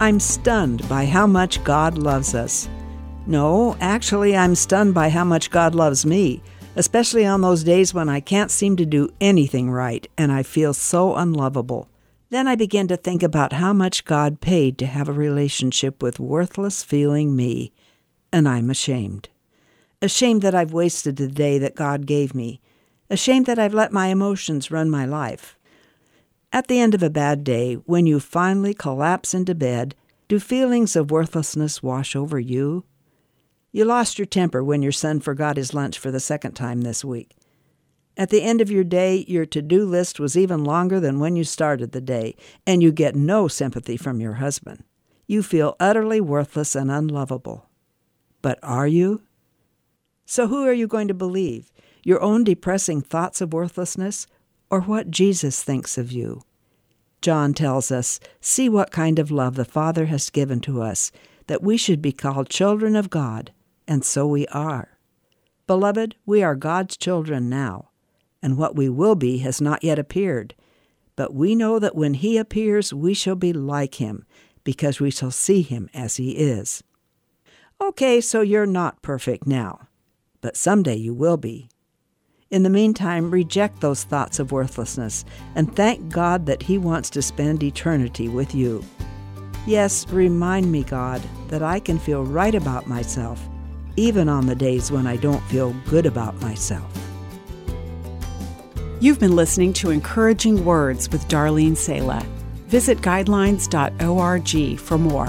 I'm stunned by how much God loves us. No, actually, I'm stunned by how much God loves me, especially on those days when I can't seem to do anything right and I feel so unlovable. Then I begin to think about how much God paid to have a relationship with worthless feeling me, and I'm ashamed. Ashamed that I've wasted the day that God gave me. Ashamed that I've let my emotions run my life. At the end of a bad day, when you finally collapse into bed, do feelings of worthlessness wash over you? You lost your temper when your son forgot his lunch for the second time this week. At the end of your day, your to do list was even longer than when you started the day, and you get no sympathy from your husband. You feel utterly worthless and unlovable. But are you? So, who are you going to believe? Your own depressing thoughts of worthlessness or what Jesus thinks of you. John tells us, See what kind of love the Father has given to us, that we should be called children of God, and so we are. Beloved, we are God's children now, and what we will be has not yet appeared. But we know that when He appears, we shall be like Him, because we shall see Him as He is. Okay, so you're not perfect now, but someday you will be. In the meantime, reject those thoughts of worthlessness and thank God that He wants to spend eternity with you. Yes, remind me, God, that I can feel right about myself, even on the days when I don't feel good about myself. You've been listening to Encouraging Words with Darlene Sala. Visit guidelines.org for more.